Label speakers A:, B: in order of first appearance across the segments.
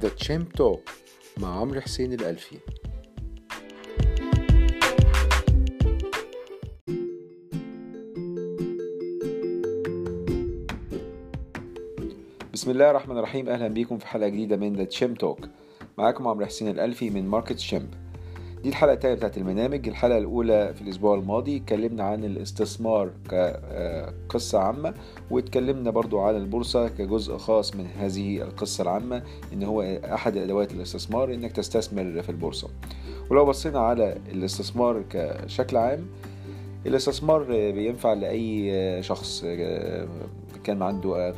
A: The Chimp Talk مع عمرو حسين الألفي. بسم الله الرحمن الرحيم. أهلا بيكم في حلقة جديدة من The Chimp Talk معاكم عمرو حسين الألفي من Market Chimp دي الحلقة التانية بتاعت البرنامج الحلقة الأولى في الأسبوع الماضي اتكلمنا عن الاستثمار كقصة عامة واتكلمنا برضو عن البورصة كجزء خاص من هذه القصة العامة إن هو أحد أدوات الاستثمار إنك تستثمر في البورصة. ولو بصينا على الاستثمار كشكل عام الاستثمار بينفع لأي شخص كان عنده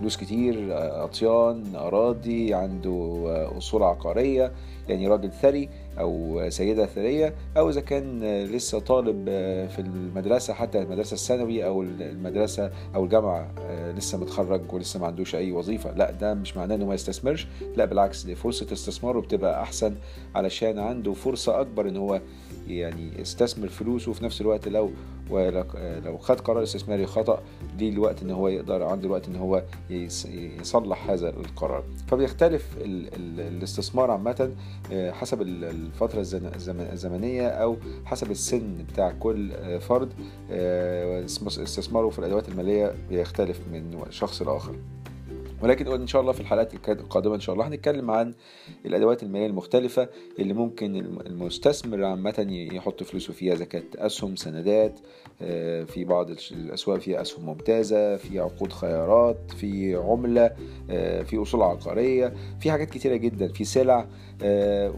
A: فلوس كتير أطيان أراضي عنده أصول عقارية يعني راجل ثري. أو سيدة ثريه أو إذا كان لسه طالب في المدرسة حتى المدرسة الثانوي أو المدرسة أو الجامعة لسه متخرج ولسه ما عندوش أي وظيفة. لا ده مش معناه إنه ما يستثمرش. لا بالعكس دي فرصة استثمار وبتبقى أحسن علشان عنده فرصة أكبر إن هو يعني يستثمر فلوسه. وفي نفس الوقت لو لو خد قرار استثماري خطأ دي الوقت إن هو يقدر عنده الوقت إن هو يصلح هذا القرار. فبيختلف ال ال الاستثمار عامة حسب الفترة الزمنية أو حسب السن بتاع كل فرد استثماره في الأدوات المالية بيختلف من شخص لآخر. ولكن إن شاء الله في الحلقات القادمة إن شاء الله هنتكلم عن الأدوات المالية المختلفة اللي ممكن المستثمر عامة يحط فلوسه فيها كانت أسهم سندات في بعض الأسواق فيها أسهم ممتازة في عقود خيارات في عملة في أصول عقارية في حاجات كتيرة جدا في سلع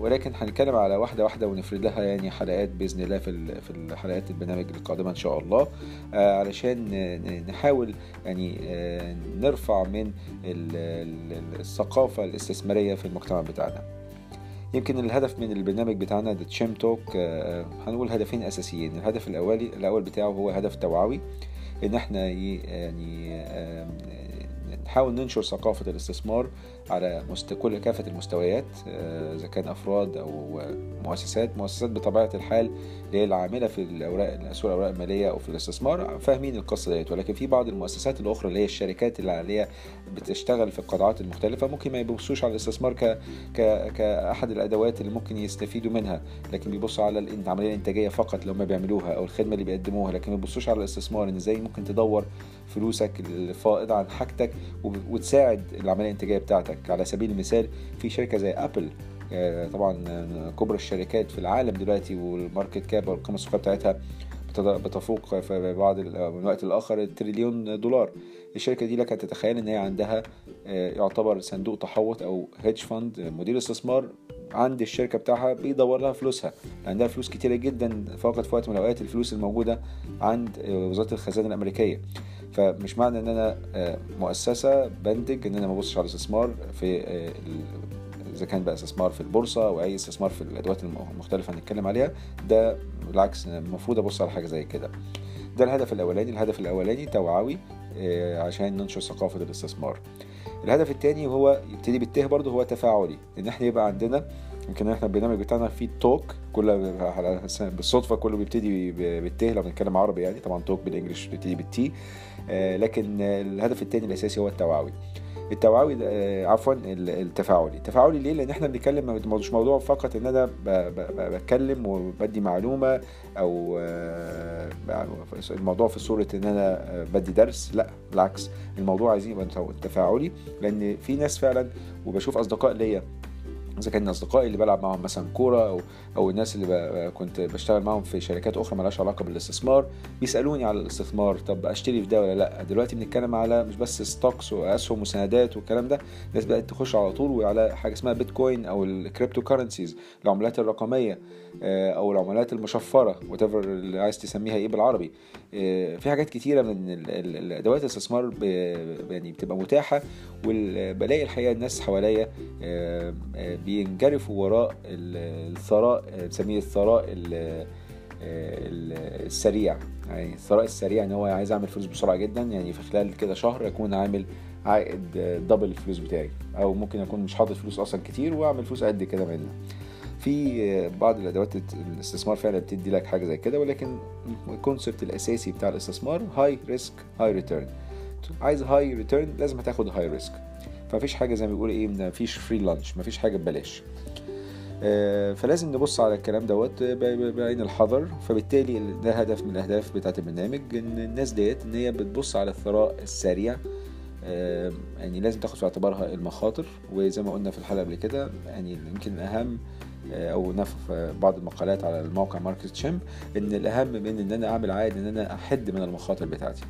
A: ولكن هنتكلم على واحدة واحدة ونفرد لها يعني حلقات بإذن الله في في الحلقات البرنامج القادمة إن شاء الله. علشان نحاول يعني نرفع من الثقافة الاستثمارية في المجتمع بتاعنا. يمكن الهدف من البرنامج بتاعنا ذا تشيم توك هنقول هدفين أساسيين. الهدف الأولي الأول بتاعه هو هدف توعوي إن إحنا يعني نحاول ننشر ثقافة الاستثمار على مست... كل كافة المستويات إذا كان أفراد أو مؤسسات. مؤسسات بطبيعة الحال اللي هي العاملة في الأوراق سوق الأوراق المالية أو في الاستثمار فاهمين القصة ديت. ولكن في بعض المؤسسات الأخرى اللي هي الشركات اللي عليها بتشتغل في القطاعات المختلفة ممكن ما يبصوش على الاستثمار ك... ك... كأحد الأدوات اللي ممكن يستفيدوا منها. لكن بيبصوا على العملية الإنتاجية فقط لو ما بيعملوها أو الخدمة اللي بيقدموها. لكن ما بيبصوش على الاستثمار إن إزاي ممكن تدور فلوسك الفائضة عن حاجتك وتساعد العملية الإنتاجية بتاعتك. على سبيل المثال في شركة زي Apple طبعا كبرى الشركات في العالم دلوقتي وال market cap والقيمة السوقية بتاعتها بتفوق في بعض من الوقت الآخر التريليون دولار. الشركة دي لك تتخيل إن هي عندها يعتبر صندوق تحوط أو hedge fund مدير استثمار عند الشركة بتاعها بيدور لها فلوسها. عندها فلوس كتيرة جدا فقط في وقت من الأوقات الفلوس الموجودة عند وزارة الخزانة الأمريكية. فمش معنى إن أنا مؤسسة بنتج إن أنا ما أبصش على الاستثمار في إذا كان بقى استثمار في البورصة أو أي استثمار في الأدوات المختلفة هنتكلم عليها ده بالعكس المفروض أبص على حاجة زي كده. ده الهدف الأولاني. الهدف الأولاني توعوي عشان ننشر ثقافة الاستثمار. الهدف الثاني هو يبتدي بالته برضه هو تفاعلي إن إحنا يبقى عندنا يمكن إحنا البرنامج بتاعنا فيه توك كله بالصدفة كله بيبتدي بالته لو بنتكلم عربي يعني طبعا توك بالإنجلش بيبتدي بالتي لكن الهدف الثاني الأساسي هو التوعوي التوعوي عفوا التفاعلي. التفاعلي ليه؟ لأن إحنا بنتكلم مش موضوع فقط إن أنا بتكلم وبدي معلومة أو الموضوع في صورة إن أنا بدي درس. لا بالعكس الموضوع عايزين يبقى تفاعلي لأن في ناس فعلا وبشوف أصدقاء ليا إذا كان اصدقائي اللي بلعب معاهم مثلا كورة أو أو الناس اللي كنت بشتغل معاهم في شركات أخرى مالهاش علاقة بالاستثمار بيسألوني على الاستثمار طب أشتري في ده ولا لأ؟ دلوقتي بنتكلم على مش بس stocks وأسهم وسندات والكلام ده الناس بقت تخش على طول وعلى حاجة اسمها بيتكوين أو ال cryptocurrencies العملات الرقمية أو العملات المشفرة وات اللي عايز تسميها إيه بالعربي. في حاجات كتيرة من الأدوات الاستثمار يعني بتبقى متاحة وبلاقي الحقيقة الناس حواليا بينجرفوا وراء الثراء بنسميه الثراء السريع. يعني الثراء السريع إن هو عايز أعمل فلوس بسرعة جدا يعني في خلال كده شهر أكون عامل عائد دبل الفلوس بتاعي. أو ممكن أكون مش حاطط فلوس أصلا كتير وأعمل فلوس قد كده منها. في بعض الأدوات الاستثمار فعلا بتدي لك حاجة زي كده ولكن ال concept الأساسي بتاع الاستثمار high risk high return عايز high return لازم هتاخد high risk فمفيش حاجة زي ما بيقول إيه مفيش free lunch مفيش حاجة ببلاش. آه، فلازم نبص على الكلام دوت بعين الحذر. فبالتالي ده هدف من الأهداف بتاعة البرنامج إن الناس ديت إن هي بتبص على الثراء السريع. آه، يعني لازم تاخد في اعتبارها المخاطر. وزي ما قلنا في الحلقة قبل كده يعني يمكن اهم آه، أو نف بعض المقالات على الموقع ماركت شيم إن الأهم من إن أنا أعمل عائد إن أنا أحد من المخاطر بتاعتي.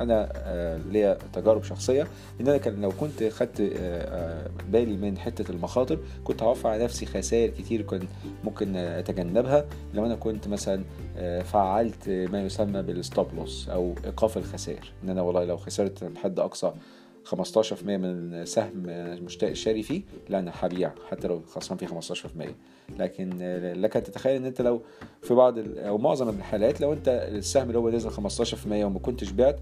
A: أنا آه، ليا تجارب شخصية إن أنا كان لو كنت خدت بالي من حتة المخاطر كنت هوفر على نفسي خسائر كتير كنت ممكن أتجنبها. لو أنا كنت مثلا فعلت ما يسمى بال stop loss أو إيقاف الخسائر. إن أنا والله لو خسرت بحد أقصى 15% من سهم مشتاق الشاري فيه لا أنا هبيع حتى لو خسران فيه 15% لكن لك أن تتخيل إن أنت لو في بعض أو معظم الحالات لو أنت السهم اللي هو نزل 15% وما كنتش بعت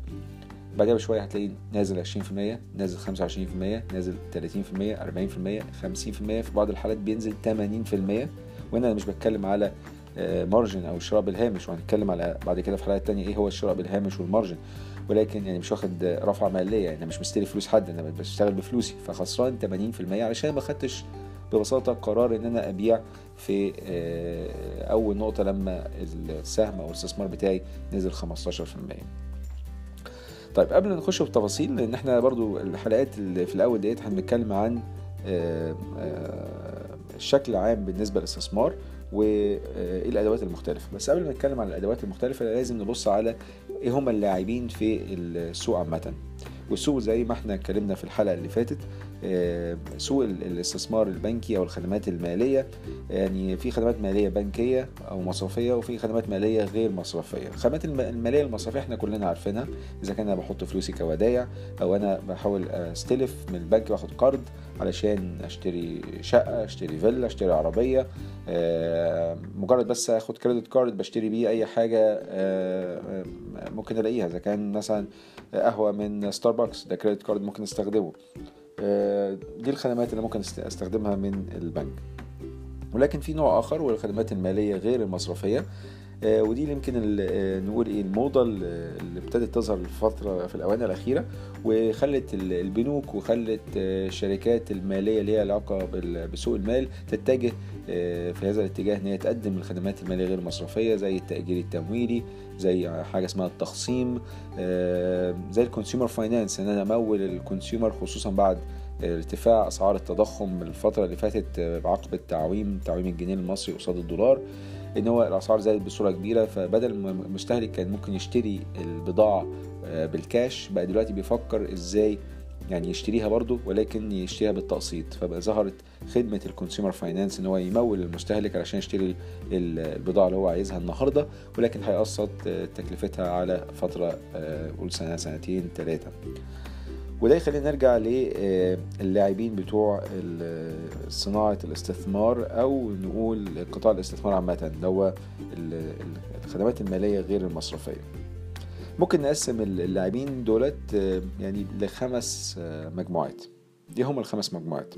A: بعدها بشوية هتلاقيه نازل 20% نازل 25% نازل 30% 40% 50% في بعض الحالات بينزل 80% وأنا مش بتكلم على مارجن أو الشراء بالهامش وهنتكلم على بعد كده في حلقات تانية إيه هو الشراء بالهامش والمارجن ولكن يعني مش واخد رفعة مالية يعني مش مستلف فلوس حد أنا بشتغل بفلوسي فخسران 80% علشان ما خدتش ببساطة قرار إن أنا أبيع في أول نقطة لما السهم أو الاستثمار بتاعي نزل 15% طيب قبل ما نخش في التفاصيل لأن إحنا برضو الحلقات اللي في الأول ديت هنتكلم عن الشكل العام بالنسبة للاستثمار. وإيه الأدوات المختلفة. بس قبل ما نتكلم عن الأدوات المختلفة لازم نبص على إيه هم اللاعبين في السوق عامة. والسوق زي ما إحنا اتكلمنا في الحلقة اللي فاتت سوق الاستثمار البنكي أو الخدمات المالية. يعني في خدمات مالية بنكية أو مصرفية وفي خدمات مالية غير مصرفية. الخدمات المالية المصرفية إحنا كلنا عارفينها. إذا كان أنا بحط فلوسي كودايع أو أنا بحاول أستلف من البنك وآخد قرض علشان أشتري شقة أشتري فيلا أشتري عربية. مجرد بس آخد credit card بشتري بيه أي حاجة ممكن ألاقيها. إذا كان مثلا قهوة من ستاربكس ده credit card ممكن أستخدمه. دي الخدمات اللي ممكن أستخدمها من البنك. ولكن في نوع آخر وهو الخدمات المالية غير المصرفية. ودي اللي يمكن نقول إيه الموضة اللي ابتدت تظهر الفترة في الاوان الأخيرة وخلت البنوك وخلت الشركات المالية اللي ليها علاقه بسوق المال تتجه في هذا الاتجاه إن هي تقدم الخدمات المالية غير المصرفية زي التأجير التمويلي زي حاجة اسمها التخصيم زي ال consumer finance إن أنا أمول ال consumer خصوصا بعد ارتفاع أسعار التضخم الفترة اللي فاتت بعقب التعويم تعويم الجنيه المصري قصاد الدولار إن هو الأسعار زادت بصورة كبيرة فبدل ما المستهلك كان ممكن يشتري البضاعة بالكاش بقى دلوقتي بيفكر إزاي يعني يشتريها برضه ولكن يشتريها بالتقسيط. فبقى ظهرت خدمة ال consumer finance إن هو يمول المستهلك علشان يشتري البضاعة اللي هو عايزها النهارده ولكن هيقسط تكلفتها على فترة قول سنة سنتين ثلاثة وده يخلينا نرجع للاعبين بتوع صناعة الاستثمار أو نقول قطاع الاستثمار عامة اللي هو الخدمات المالية غير المصرفية. ممكن نقسم اللاعبين دولت يعني لخمس مجموعات. دي هم الخمس مجموعات.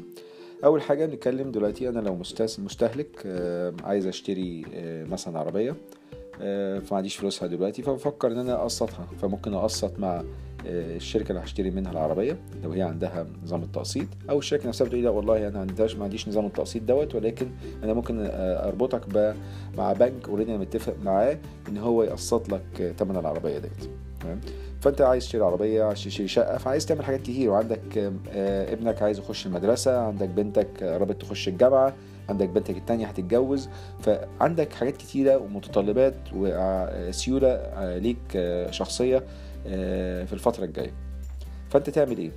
A: أول حاجة بنتكلم دلوقتي أنا لو مستهلك عايز أشتري مثلا عربية فما عنديش فلوسها دلوقتي فبفكر إن أنا أقسطها. فممكن أقسط مع الشركة اللي هشتري منها العربية لو هي عندها نظام التقسيط أو الشركة نفسها بتقول لا والله أنا ما عنديش نظام التقسيط دوت ولكن أنا ممكن أربطك مع بنك اوريدي أنا متفق معاه إن هو يقسط لك ثمن العربية ديت. تمام؟ فأنت عايز تشتري عربية عايز تشتري شقة فعايز تعمل حاجات كتير. وعندك ابنك عايز يخش المدرسة عندك بنتك قربت تخش الجامعة عندك بنتك التانية هتتجوز. فعندك حاجات كتيرة ومتطلبات وسيولة ليك شخصية. في الفترة الجاية. فأنت تعمل إيه؟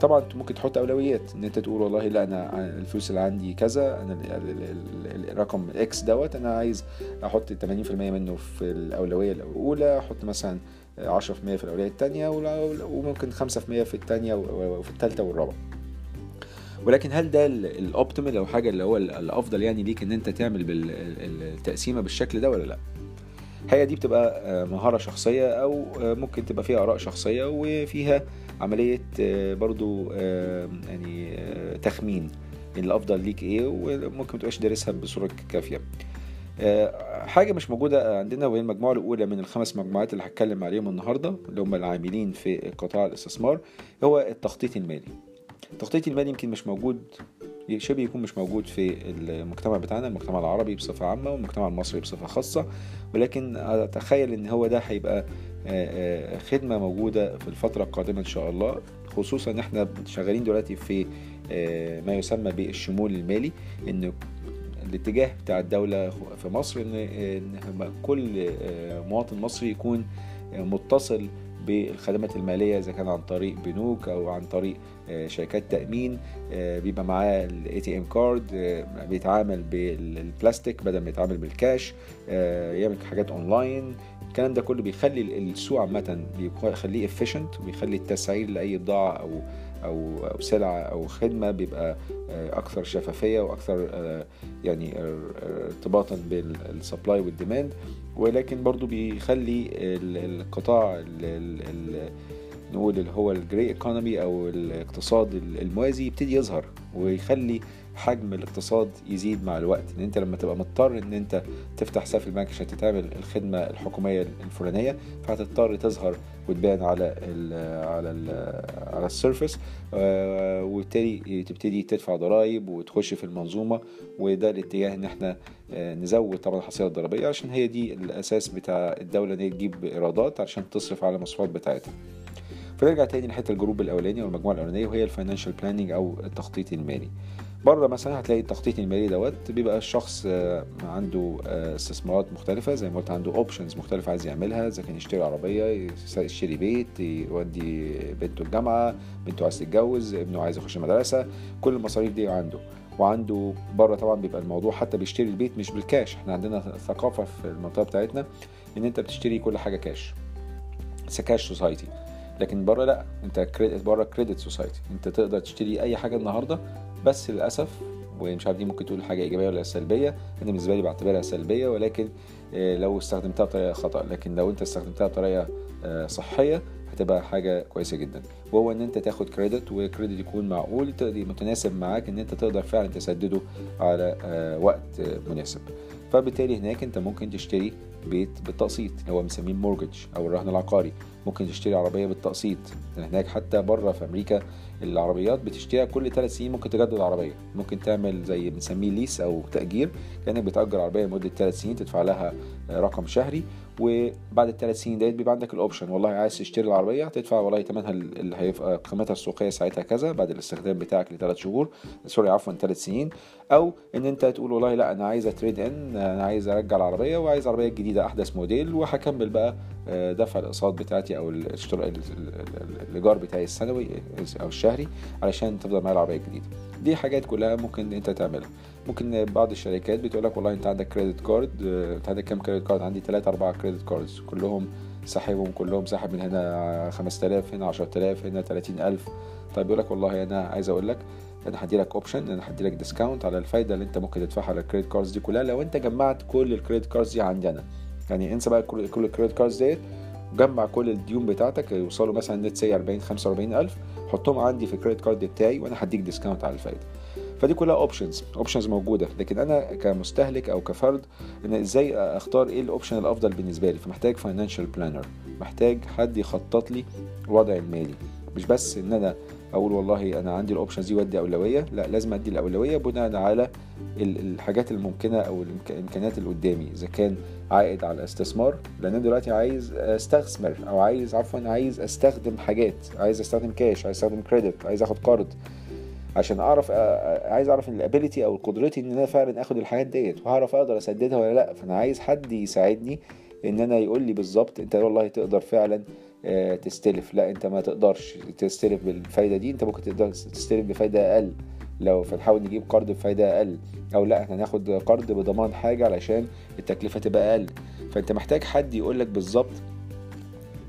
A: طبعا أنت ممكن تحط أولويات إن أنت تقول والله لا أنا الفلوس اللي عندي كذا أنا الرقم X دوت أنا عايز أحط 80% منه في الأولوية الأولى أحط مثلا 10% في الأولوية الثانية وممكن 5% في الثانية وفي الثالثه والرابعة. ولكن هل ده ال optimal أو حاجة اللي هو الأفضل يعني ليك إن أنت تعمل بالتقسيمه بالشكل ده ولا لأ؟ هي دي بتبقى مهارة شخصية أو ممكن تبقى فيها آراء شخصية وفيها عملية برضو يعني تخمين الأفضل ليك إيه وممكن متبقاش دارسها بصورة كافية. حاجة مش موجودة عندنا وهي المجموعة الأولى من الخمس مجموعات اللي هتكلم عليهم النهاردة اللي هم العاملين في قطاع الاستثمار هو التخطيط المالي. التخطيط المالي يمكن مش موجود شبه يكون مش موجود في المجتمع بتاعنا المجتمع العربي بصفة عامة والمجتمع المصري بصفة خاصة. ولكن أتخيل إن هو ده هيبقى خدمة موجودة في الفترة القادمة إن شاء الله. خصوصا إن إحنا شغالين دلوقتي في ما يسمى بالشمول المالي. إن الاتجاه بتاع الدولة في مصر إن كل مواطن مصري يكون متصل بالخدمات المالية إذا كان عن طريق بنوك أو عن طريق شركات تأمين بيبقى معاه ال ATM card بيتعامل بالبلاستيك بدل ما يتعامل بالكاش يعمل حاجات اونلاين الكلام ده كله بيخلي السوق عامة بيخليه efficient وبيخلي التسعير لأي بضاعة أو أو أو سلعة أو خدمة بيبقى أكثر شفافية وأكثر يعني ارتباطا بال supply وال demand ولكن برضو بيخلي القطاع نقول اللي هو ال grey economy أو الاقتصاد الموازي يبتدي يظهر ويخلي حجم الاقتصاد يزيد مع الوقت إن أنت لما تبقى مضطر إن أنت تفتح حساب في البنك عشان تتعمل الخدمة الحكومية الفلانية فهتضطر تظهر وتبان على ال على ال على ال surface وبالتالي تبتدي تدفع ضرائب وتخش في المنظومة وده الاتجاه إن إحنا نزود طبعا الحصيلة الضريبية عشان هي دي الأساس بتاع الدولة إن هي تجيب إيرادات عشان تصرف على المصروفات بتاعتها. فنرجع تاني لحتة ال group الأولاني أو المجموعه الأولانية وهي ال financial planning أو التخطيط المالي. بره مثلا هتلاقي التخطيط المالي دوت بيبقى الشخص عنده استثمارات مختلفة زي ما قلت عنده options مختلفة عايز يعملها إذا كان يشتري عربية يشتري بيت يودي بنته الجامعة بنته عايز تتجوز ابنه عايز يخش مدرسة كل المصاريف دي عنده. وعنده بره طبعا بيبقى الموضوع حتى بيشتري البيت مش بالكاش إحنا عندنا ثقافة في المنطقة بتاعتنا إن أنت بتشتري كل حاجة cash cash society لكن بره لأ أنت بره credit society أنت تقدر تشتري أي حاجة النهارده بس للأسف ومش عارف دي ممكن تقول حاجة إيجابية ولا سلبية أنا بالنسبة لي بعتبرها سلبية ولكن لو استخدمتها بطريقة خطأ لكن لو أنت استخدمتها بطريقة صحية هتبقى حاجة كويسة جدا. وهو إن أنت تاخد credit و credit يكون معقول متناسب معاك إن أنت تقدر فعلا تسدده على وقت مناسب. فبالتالي هناك أنت ممكن تشتري بيت بالتقسيط اللي هو بنسميه ال mortgage أو الرهن العقاري. ممكن تشتري عربية بالتقسيط. هناك حتى بره في أمريكا العربيات بتشتريها كل ثلاث سنين ممكن تجدد العربية. ممكن تعمل زي بنسميه lease أو تأجير كأنك بتأجر عربية لمدة ثلاث سنين تدفع لها رقم شهري وبعد الثلاث سنين ديت بيبقى عندك ال option والله عايز تشتري العربية هتدفع والله ثمنها اللي هيبقى قيمتها السوقية ساعتها كذا بعد الاستخدام بتاعك لثلاث شهور. sorry عفوا ثلاث سنين. أو إن أنت تقول والله لأ أنا عايز trade in أنا عايز أرجع العربية وعايز عربية جديدة أحدث موديل وهكمل بقى دفع الاقساط بتاعتي أو الايجار بتاعي السنوي أو الشهري علشان تفضل معايا العربية الجديدة. دي حاجات كلها ممكن انت تعملها. ممكن بعض الشركات بتقول لك والله انت عندك credit card انت عندك كام credit card عندي 3 4 credit cards كلهم سحبهم كلهم سحب من هنا 5000 هنا 10000 هنا 30000 طيب يقول لك والله أنا عايز أقول لك أنا هدي لك option أنا هدي لك discount على الفايدة اللي انت ممكن تدفعها على ال credit cards دي كلها. لو انت جمعت كل ال credit cards دي عندي أنا يعني انسى بقى كل كل ال credit cards ديت جمع كل الديون بتاعتك يوصلوا مثلا نت سي 40 45000 حطهم عندي في ال credit card بتاعي وأنا هديك discount على الفايدة. فدي كلها options options موجودة. لكن أنا كمستهلك أو كفرد ان إزاي أختار إيه ال option الأفضل بالنسبة لي؟ فمحتاج financial planner محتاج حد يخطط لي وضعي المالي. مش بس إن أنا أقول والله أنا عندي ال options دي ودي أولوية. لا لازم أدي الأولوية بناء على الحاجات الممكنة أو الإمكانيات اللي قدامي. إذا كان عائد على الاستثمار لأن أنا دلوقتي عايز أستثمر أو عايز عفوا عايز أستخدم حاجات. عايز أستخدم كاش عايز أستخدم credit عايز آخد قرض. عشان أعرف عايز أعرف ال ability أو قدرتي إن أنا فعلا آخد الحاجات ديت. وهعرف أقدر أسددها ولا لأ. فأنا عايز حد يساعدني إن أنا يقول لي بالظبط أنت والله تقدر فعلا تستلف. لا انت ما تقدرش تستلف بالفايدة دي. انت ممكن تقدر تستلف بفايدة أقل. لو فنحاول نجيب قرض بفايدة أقل أو لا إحنا ناخد قرض بضمان حاجة علشان التكلفة تبقى أقل. فانت محتاج حد يقول لك بالظبط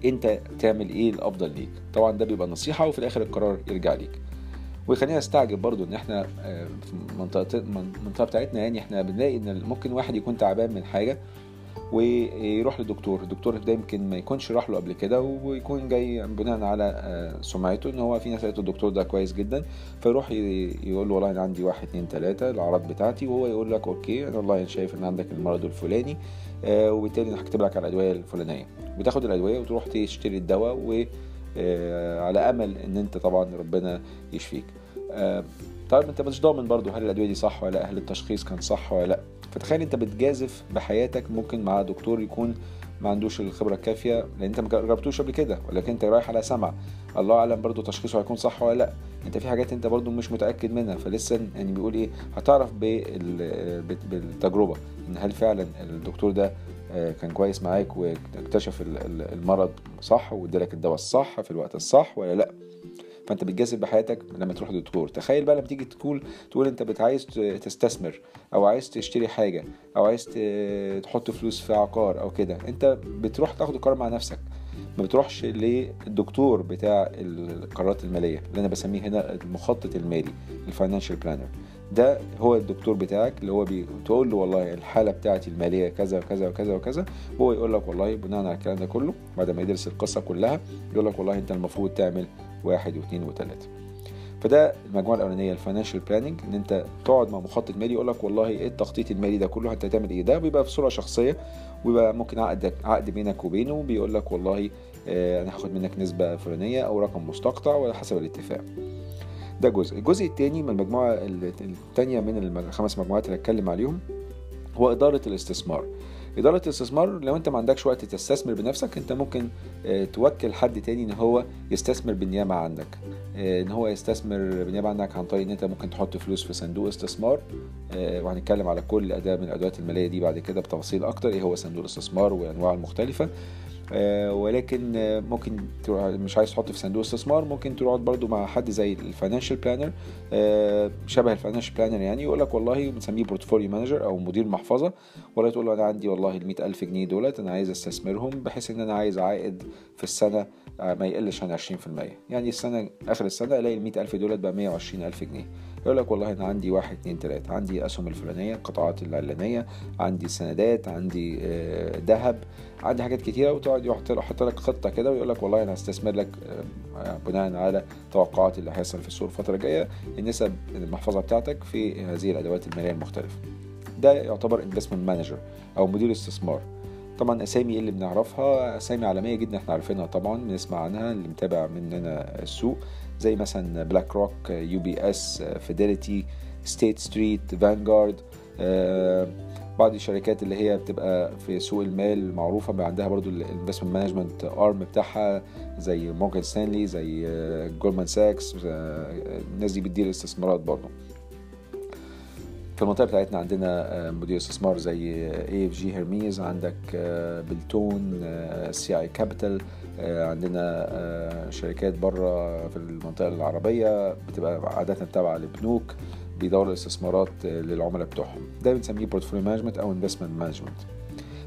A: انت تعمل إيه الأفضل ليك. طبعا ده بيبقى نصيحة وفي الآخر القرار يرجع ليك. ويخلينا نستعجب برضو إن إحنا في المنطقة المنطقة بتاعتنا يعني إحنا بنلاقي إن ممكن واحد يكون تعبان من حاجة ويروح للدكتور الدكتور ده يمكن ما يكونش راح له قبل كده ويكون جاي بناء على سمعته إن هو في ناس قالت الدكتور ده كويس جدا فيروح يقول له والله أنا عندي واحد اتنين تلاتة الاعراض بتاعتي وهو يقول لك أوكي أنا والله شايف إن عندك المرض الفلاني وبالتالي أنا هكتب لك على الأدوية الفلانية. وتاخد الأدوية وتروح تشتري الدواء آه، على أمل إن أنت طبعا ربنا يشفيك. آه، طيب انت مش ضامن برضو هل الأدوية دي صح ولا لأ هل التشخيص كان صح ولا لأ. فتخيل انت بتجازف بحياتك ممكن مع دكتور يكون ما عندوش الخبرة الكافية لأن انت ما جربتوش قبل كده ولكن انت رايح على سمع. الله أعلم برضو تشخيصه هيكون صح ولا لأ. انت في حاجات انت برضو مش متأكد منها فلسه يعني بيقول إيه هتعرف بال- بالتجربة إن هل فعلا الدكتور ده آه، كان كويس معاك واكتشف ال- ال- المرض صح وادالك الدواء الصح في الوقت الصح ولا لأ. فانت بتجازف بحياتك لما تروح لدكتور. تخيل بقى لما تيجي تقول تقول انت بت- عايز ت- تستثمر أو عايز تشتري حاجة أو عايز تحط فلوس في عقار أو كده. انت بتروح تاخد القرار مع نفسك. ما بتروحش للدكتور بتاع القرارات المالية اللي أنا بسميه هنا المخطط المالي ال financial planner ده هو الدكتور بتاعك اللي هو بتقول له والله الحالة بتاعتي المالية كذا وكذا وكذا وكذا. هو يقول لك والله بناء على الكلام ده كله بعد ما يدرس القصة كلها يقول لك والله أنت المفروض تعمل واحد واثنين وثلاثة. فده المجموعة الأولانية ال financial planning إن أنت تقعد مع مخطط مالي يقول لك والله إيه التخطيط المالي ده كله انت هتعمل إيه؟ ده بيبقى في صورة شخصية ويبقى ممكن عقد عقد بينك وبينه بيقول لك والله آه، أنا هاخد منك نسبة فلانية أو رقم مستقطع وعلى حسب الاتفاق. ده جزء. الجزء الثاني من المجموعة الثانية من الخمس مجموعات اللي هتكلم عليهم هو إدارة الاستثمار. إدارة الاستثمار لو أنت ما عندكش وقت تستثمر بنفسك أنت ممكن آه، توكل حد تاني إن هو يستثمر بالنيابة عنك. آه، إن هو يستثمر بالنيابة عنك عن طريق إن أنت ممكن تحط فلوس في صندوق استثمار. آه، وهنتكلم على كل أداة من الأدوات المالية دي بعد كده بتفاصيل أكتر. إيه هو صندوق الاستثمار وأنواعه المختلفة. ولكن آه، ممكن مش عايز تحط في صندوق استثمار ممكن تقعد برضو مع حد زي ال financial planner شبه ال financial planner يعني يقول لك والله بنسميه portfolio manager أو مدير محفظة ولا تقول له أنا عندي والله ال 100 ألف جنيه دولت أنا عايز أستثمرهم بحيث إن أنا عايز عائد في السنة آه، ما يقلش عن 20% يعني السنة آخر السنة ألاقي ال 100 ألف دولت بقى 120 ألف جنيه. يقول لك والله أنا عندي واحد اتنين تلاتة. عندي أسهم الفلانية القطاعات العلانية عندي سندات عندي آه، ذهب عندي حاجات كتيرة. وتقعد يحط يحط لك خطة كده ويقول لك والله أنا هستثمر لك آه، بناء على توقعات اللي هيحصل في السوق الفترة الجاية. النسب المحفظة بتاعتك في هذه الأدوات المالية المختلفة. ده يعتبر investment manager أو مدير استثمار. طبعا أسامي اللي بنعرفها أسامي عالمية جدا إحنا عارفينها طبعا بنسمع عنها اللي متابع مننا السوق. زي مثلا BlackRock UBS Fidelity State Street Vanguard بعض الشركات اللي هي بتبقى في سوق المال المعروفة بقى عندها برضو ال investment management arm بتاعها زي Morgan Stanley زي Goldman Sachs الناس دي بتدير استثمارات برضو. في المنطقة بتاعتنا عندنا آه، مدير استثمار زي EFG Hermes عندك آه، Beltone CI Capital عندنا آه، شركات بره في المنطقة العربية بتبقى عادة تابعة لبنوك بيديروا الاستثمارات آه، للعملاء بتوعهم. ده بنسميه portfolio management أو investment management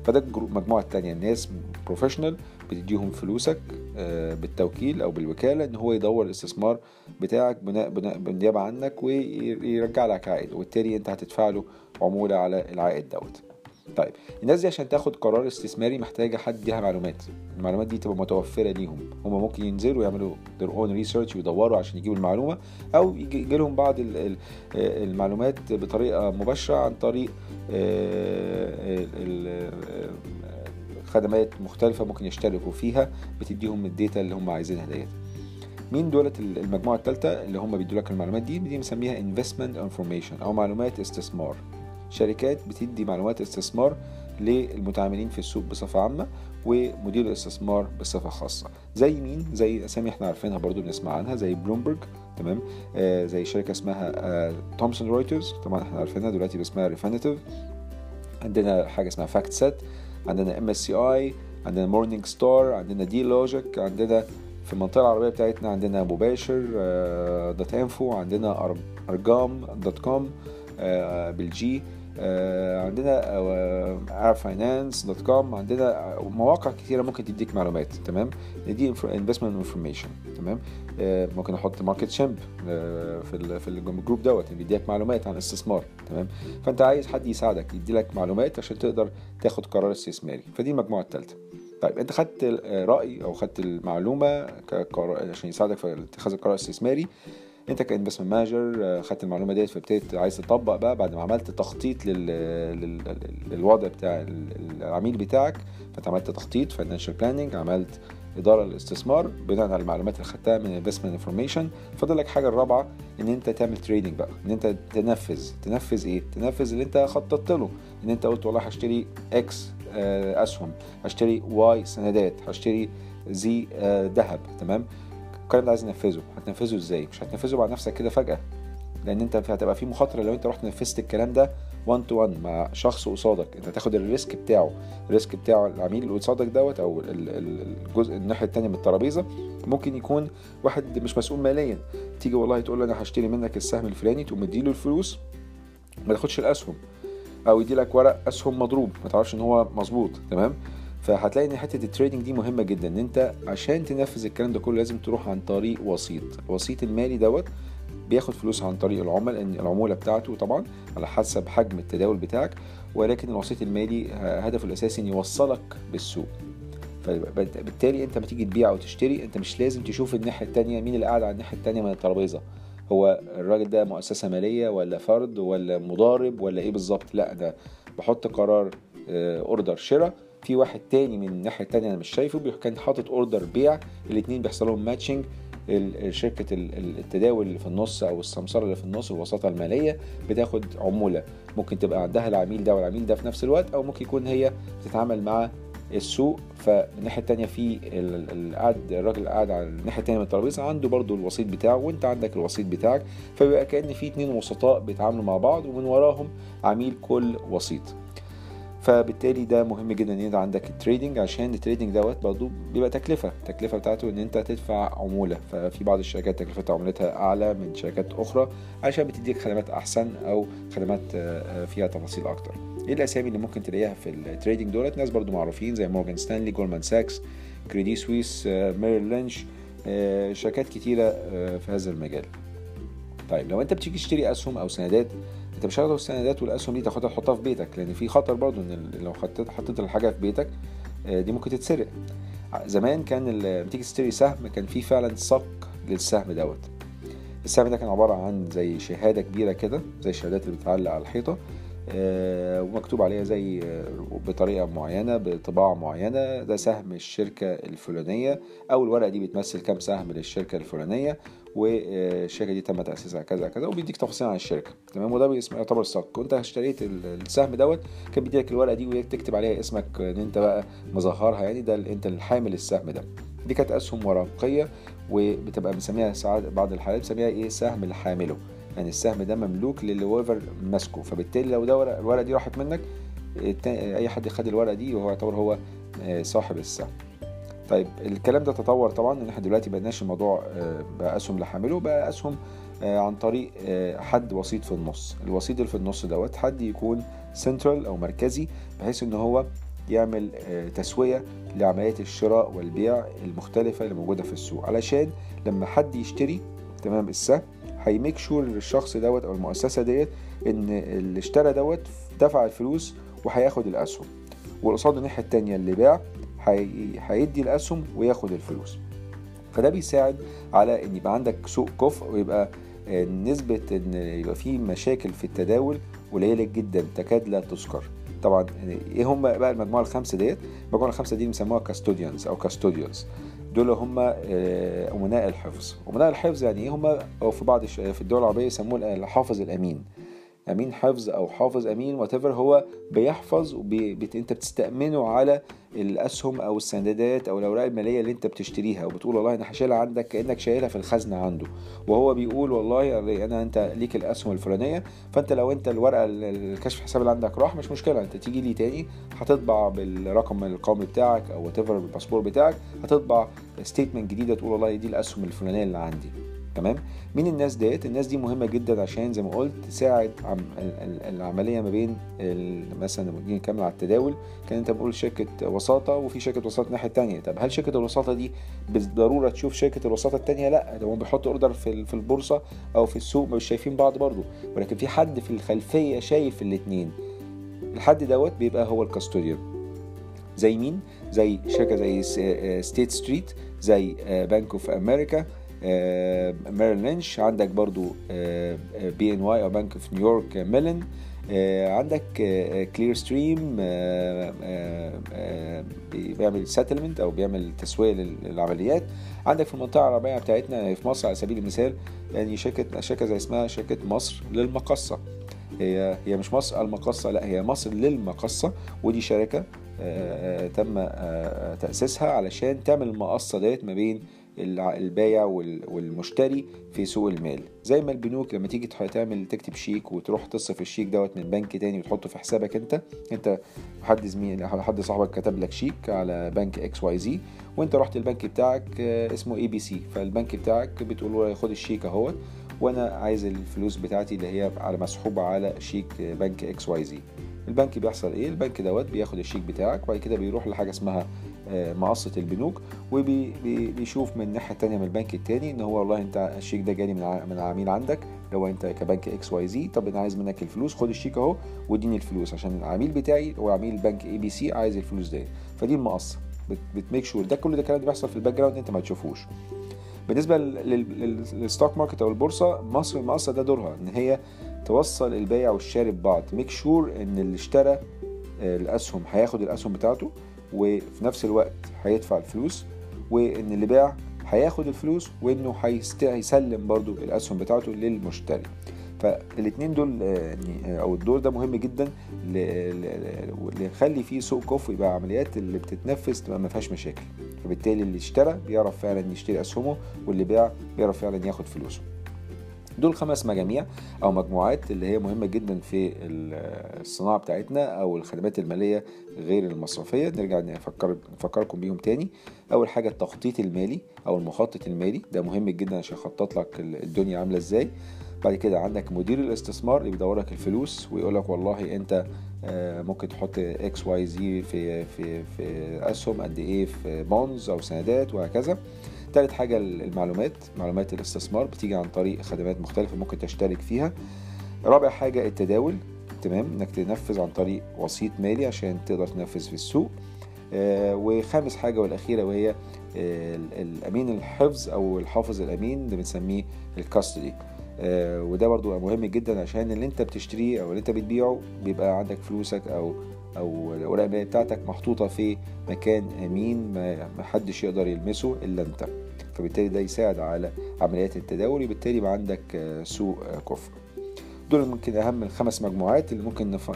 A: فده المجموعة التانية الناس professional بتديهم فلوسك آه، بالتوكيل أو بالوكالة إن هو يدير الاستثمار بتاعك بناء بناء بالنيابة عنك ويرجع لك عائد. وبالتالي أنت هتدفع له عمولة على العائد دوت. طيب الناس دي عشان تاخد قرار استثماري محتاجة حد يديها معلومات. المعلومات دي تبقى متوفرة ليهم. هم ممكن ينزلوا يعملوا their own research ويدوروا عشان يجيبوا المعلومة أو يجي لهم بعض ال- المعلومات بطريقة مباشرة عن طريق آه، ال- خدمات مختلفة ممكن يشتركوا فيها بتديهم الداتا اللي هم عايزينها ديت. مين دولت المجموعة الثالثة اللي هم بيدوا لك المعلومات دي؟ دي بنسميها investment information أو معلومات استثمار. شركات بتدي معلومات استثمار للمتعاملين في السوق بصفة عامة ومدير الاستثمار بصفة خاصة. زي مين؟ زي أسامي إحنا عارفينها برضو بنسمع عنها زي بلومبرج تمام؟ آه زي شركة اسمها آه Thomson Reuters طبعا إحنا عارفينها دلوقتي باسمها Refinitiv عندنا حاجة اسمها FactSet عندنا MSCI عندنا Morningstar عندنا Dealogic عندنا في المنطقة العربية بتاعتنا عندنا مباشر آه، dot info عندنا أرقام دوت كوم آه، بالجي. عندنا ار فاينانس دوت كوم عندنا مواقع كتيرة ممكن تديك معلومات تمام؟ دي انفستمنت انفورميشن تمام؟ آه، ممكن أحط ماركت شيمب في في الجروب دوت اللي بيديك معلومات عن الاستثمار تمام؟ فأنت عايز حد يساعدك يدي لك معلومات عشان تقدر تاخد قرار استثماري. فدي المجموعة الثالثه طيب أنت خدت رأي أو خدت المعلومة كقرار عشان يساعدك في اتخاذ القرار الاستثماري انت ك investment manager خدت المعلومة ديت فابتديت عايز تطبق بقى بعد ما عملت تخطيط لل... لل... للوضع بتاع العميل بتاعك. فانت عملت تخطيط financial planning عملت إدارة الاستثمار بناء على المعلومات اللي خدتها من investment information فاضل لك حاجة الرابعة إن أنت تعمل trading بقى إن أنت تنفذ. تنفذ إيه؟ تنفذ اللي أنت خططت له. إن أنت قلت والله هشتري X أسهم هشتري Y سندات هشتري Z ذهب تمام؟ الكلام ده عايز ننفذه هتنفذه إزاي؟ مش هتنفذه مع نفسك كده فجأة. لأن أنت هتبقى في مخاطرة لو أنت رحت نفذت الكلام ده 1 to 1 مع شخص قصادك. أنت تاخد ال risk بتاعه. ال risk بتاعه العميل اللي قصادك دوت أو الجزء الناحية الثانية من الترابيزة ممكن يكون واحد مش مسؤول ماليا. تيجي والله تقول له أنا هشتري منك السهم الفلاني تقوم مديله الفلوس ما تاخدش الأسهم أو يدي لك ورق أسهم مضروب. ما تعرفش إن هو مظبوط. تمام؟ فهتلاقي إن حتة trading دي مهمة جدا إن أنت عشان تنفذ الكلام ده كله لازم تروح عن طريق وسيط. الوسيط المالي دوت بياخد فلوس عن طريق العملاء لأن العمولة بتاعته طبعا على حسب حجم التداول بتاعك ولكن الوسيط المالي هدفه الأساسي إن يوصلك بالسوق. فبالتالي أنت لما تيجي تبيع أو تشتري أنت مش لازم تشوف الناحية الثانية مين اللي قاعد على الناحية الثانية من الترابيزة. هو الراجل ده مؤسسة مالية ولا فرد ولا مضارب ولا إيه بالظبط؟ لا ده بحط قرار order شراء في واحد تاني من الناحية التانية أنا مش شايفه كان حاطط order بيع الاثنين بيحصل لهم matching شركة التداول اللي في النص أو السمسره اللي في النص الوساطه المالية بتاخد عمولة. ممكن تبقى عندها العميل ده والعميل ده في نفس الوقت أو ممكن يكون هي بتتعامل مع السوق. فالناحية التانية في القاعد الراجل قاعد على الناحية التانية من الترابيزة عنده برضو الوسيط بتاعه وأنت عندك الوسيط بتاعك. فبيبقى كأن في اتنين وسطاء بيتعاملوا مع بعض ومن وراهم عميل كل وسيط. فبالتالي ده مهم جدا إن انت عندك ال trading عشان ال trading دوت برضه بيبقى تكلفة التكلفه بتاعته إن أنت تدفع عمولة. ففي بعض الشركات تكلفه عمولتها أعلى من شركات أخرى عشان بتديك خدمات أحسن أو خدمات فيها تفاصيل أكتر. إيه الأسامي اللي ممكن تلاقيها في ال trading دولت ناس برضو معروفين زي مورجان ستانلي جولمان ساكس كريدي سويس ميريل لينش شركات كتيرة في هذا المجال. طيب لو أنت بتيجي تشتري أسهم أو سندات أنت مش هتاخد السندات والأسهم دي تاخدها تحطها في بيتك لأن في خطر برضو إن لو حطيت حطيت الحاجة في بيتك دي ممكن تتسرق. زمان كان لما تيجي تشتري سهم كان في فعلا صك للسهم دوت. السهم ده كان عبارة عن زي شهادة كبيرة كده زي الشهادات اللي بتتعلق على الحيطة ومكتوب عليها زي بطريقة معينة بطباعة معينة ده سهم الشركة الفلانية أو الورقة دي بتمثل كام سهم للشركة الفلانية والشركة دي تم تأسيسها كذا كذا وبيديك تفاصيل عن الشركة. تمام؟ وده باسم يعتبر صك وانت اشتريت السهم دوت كان بيديلك الورقة دي وتكتب عليها اسمك ان انت بقى مظهرها يعني ده انت الحامل السهم ده. دي كانت أسهم ورقية وبتبقى مسميها ساعات بعض الحالات بسميها إيه؟ سهم اللي حامله يعني السهم ده مملوك للي ويفر ماسكه. فبالتالي لو ده ورق الورقة دي راحت منك أي حد خد الورقة دي وهو يعتبر هو صاحب السهم. طيب الكلام ده تطور طبعا إن إحنا دلوقتي بقيناش الموضوع بقى أسهم لحامله بقى أسهم عن طريق حد وسيط في النص. الوسيط اللي في النص دوت حد يكون سنترال أو مركزي بحيث إن هو يعمل تسوية لعمليات الشراء والبيع المختلفة اللي موجودة في السوق. علشان لما حد يشتري تمام السهم هي make sure الشخص دوت أو المؤسسة ديت إن اللي اشترى دوت دفع الفلوس وهياخد الأسهم. وقصاد الناحية التانية اللي باع هيدي الأسهم وياخد الفلوس. فده بيساعد على إن يبقى عندك سوق كفء ويبقى نسبة إن يبقى في مشاكل في التداول قليلة جدا تكاد لا تذكر. طبعا إيه هم بقى المجموعة الخمسة ديت؟ المجموعة الخمسة دي بيسموها كاستوديانز أو كاستوديوز دول هم أمناء الحفظ. أمناء الحفظ يعني إيه؟ هم أو في بعض في الدول العربية يسموه الحافظ الأمين. أمين حفظ أو حافظ أمين what هو بيحفظ وبي... أنت بتستأمنه على الأسهم أو السندات أو الأوراق المالية اللي أنت بتشتريها وبتقول والله أنا هشيلها عندك كأنك شايلها في الخزنة عنده. وهو بيقول والله أنا أنت ليك الأسهم الفلانية فأنت لو أنت الورقة الكشف حساب اللي عندك راح مش مشكلة أنت تيجي لي تاني هتطبع بالرقم القومي بتاعك أو what بال passport بتاعك هتطبع statement جديدة تقول والله دي الأسهم الفلانية اللي عندي. تمام؟ مين الناس ديت؟ الناس دي مهمة جدا عشان زي ما قلت تساعد عم العملية ما بين مثلا لما نيجي نكمل على التداول. كان انت بقول شركة وساطة وفي شركة وساطة الناحية الثانية طب هل شركة الوساطة دي بالضرورة تشوف شركة الوساطة الثانية لا ده هم بيحطوا order في في البورصة أو في السوق مش شايفين بعض برضه. ولكن في حد في الخلفية شايف الاثنين الحد دوت بيبقى هو ال custodian زي مين؟ زي شركة زي State Street زي Bank of America Merrill Lynch. عندك برضو BNY أو Bank of New York Mellon. عندك Clearstream بيعمل settlement أو بيعمل تسوية للعمليات. عندك في المنطقة العربية بتاعتنا في مصر على سبيل المثال يعني شركة شركة زي اسمها شركة مصر للمقصه هي هي مش مصر المقصه لا هي مصر للمقصه ودي شركة تم تأسيسها علشان تعمل المقصه ديت ما بين البايع والمشتري في سوق المال. زي ما البنوك لما تيجي تعمل تكتب شيك وتروح تصرف الشيك دوت من بنك تاني وتحطه في حسابك انت انت حد زميل حد صاحبك كتب لك شيك على بنك XYZ وانت رحت البنك بتاعك اسمه ABC. فالبنك بتاعك بتقول له خد الشيك اهوت وأنا عايز الفلوس بتاعتي اللي هي على مسحوبه على شيك بنك XYZ. البنك بيحصل إيه؟ البنك دوت بياخد الشيك بتاعك وبعد كده بيروح لحاجة اسمها مقصة البنوك وبيشوف من الناحية التانية من البنك التاني إن هو والله أنت الشيك ده جالي من من عميل عندك لو أنت كبنك XYZ طب أنا عايز منك الفلوس خد الشيك أهو واديني الفلوس عشان العميل بتاعي هو عميل بنك ABC عايز الفلوس دي فدي المقصة. بت make sure. ده كل ده كلام بيحصل في ال background أنت ما تشوفوش. بالنسبة لل stock market أو البورصة مصر المقصة ده دورها إن هي توصل البائع والشاري ببعض. ميك شور إن اللي اشترى الأسهم هياخد الأسهم بتاعته وفي نفس الوقت هيدفع الفلوس وإن اللي باع هياخد الفلوس وإنه هيسلم برضو الأسهم بتاعته للمشتري. فالاثنين دول يعني أو الدور ده مهم جدا يخلي فيه سوق كفء يبقى عمليات اللي بتتنفذ تبقى ما فيهاش مشاكل. فبالتالي اللي اشترى بيعرف فعلا يشتري أسهمه واللي باع بيعرف فعلا ياخد فلوسه. دول خمس مجاميع أو مجموعات اللي هي مهمة جدا في الصناعة بتاعتنا أو الخدمات المالية غير المصرفية. نرجع نفكر نفكركم بيهم تاني. أول حاجة التخطيط المالي أو المخطط المالي. ده مهم جدا عشان يخطط لك الدنيا عاملة إزاي. بعد كده عندك مدير الاستثمار اللي بيدور لك الفلوس ويقول لك والله أنت ممكن تحط XYZ في في في أسهم قد إيه في bonds أو سندات وهكذا. تالت حاجة المعلومات معلومات الاستثمار بتيجي عن طريق خدمات مختلفة ممكن تشترك فيها. رابع حاجة التداول تمام؟ إنك تنفذ عن طريق وسيط مالي عشان تقدر تنفذ في السوق. آه وخامس حاجة والأخيرة وهي آه الأمين الحفظ أو الحافظ الأمين اللي بنسميه الكاستدي آه وده برضو مهم جدا عشان اللي أنت بتشتريه أو اللي أنت بتبيعه بيبقى عندك فلوسك أو الاوراق الماليه بتاعتك محطوطة في مكان أمين ما حدش يقدر يلمسه إلا أنت. فبالتالي ده يساعد على عمليات التداول وبالتالي يبقى عندك سوق كفر. دول ممكن أهم الخمس مجموعات اللي ممكن نف...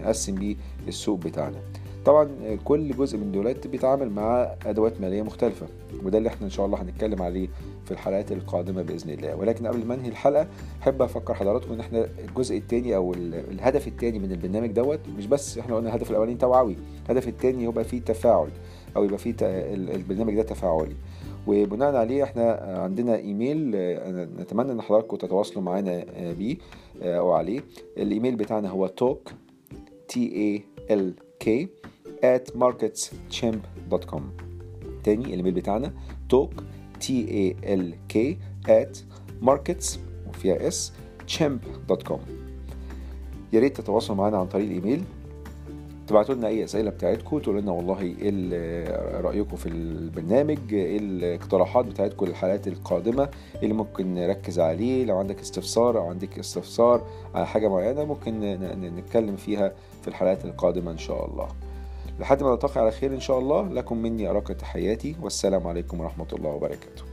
A: نقسم بيه السوق بتاعنا. طبعا كل جزء من دولات بيتعامل مع أدوات مالية مختلفة وده اللي إحنا إن شاء الله هنتكلم عليه في الحلقات القادمة بإذن الله. ولكن قبل ما أنهي الحلقة أحب أفكر حضراتكم إن إحنا الجزء الثاني أو الهدف الثاني من البرنامج دوت مش بس إحنا قلنا الهدف الأولاني توعوي الهدف الثاني يبقى فيه تفاعل أو يبقى فيه البرنامج ده تفاعلي. وبناء عليه إحنا عندنا إيميل نتمنى إن حضراتكم تتواصلوا معانا بيه أو عليه. الإيميل بتاعنا هو talk t a l k at marketschimp.com تاني الإيميل بتاعنا talk t a l k at markets وفيها اس chimp.com يا ريت تتواصلوا معانا عن طريق الإيميل. تبعتوا لنا أي أسئلة بتاعتكم تقولوا لنا والله إيه رأيكم في البرنامج إيه الاقتراحات بتاعتكم للحلقات القادمة اللي ممكن نركز عليه لو عندك استفسار أو عندك استفسار على حاجة معينة ممكن نتكلم فيها في الحلقات القادمة إن شاء الله. لحد ما نلتقي على خير إن شاء الله لكم مني ارق تحياتي والسلام عليكم ورحمة الله وبركاته.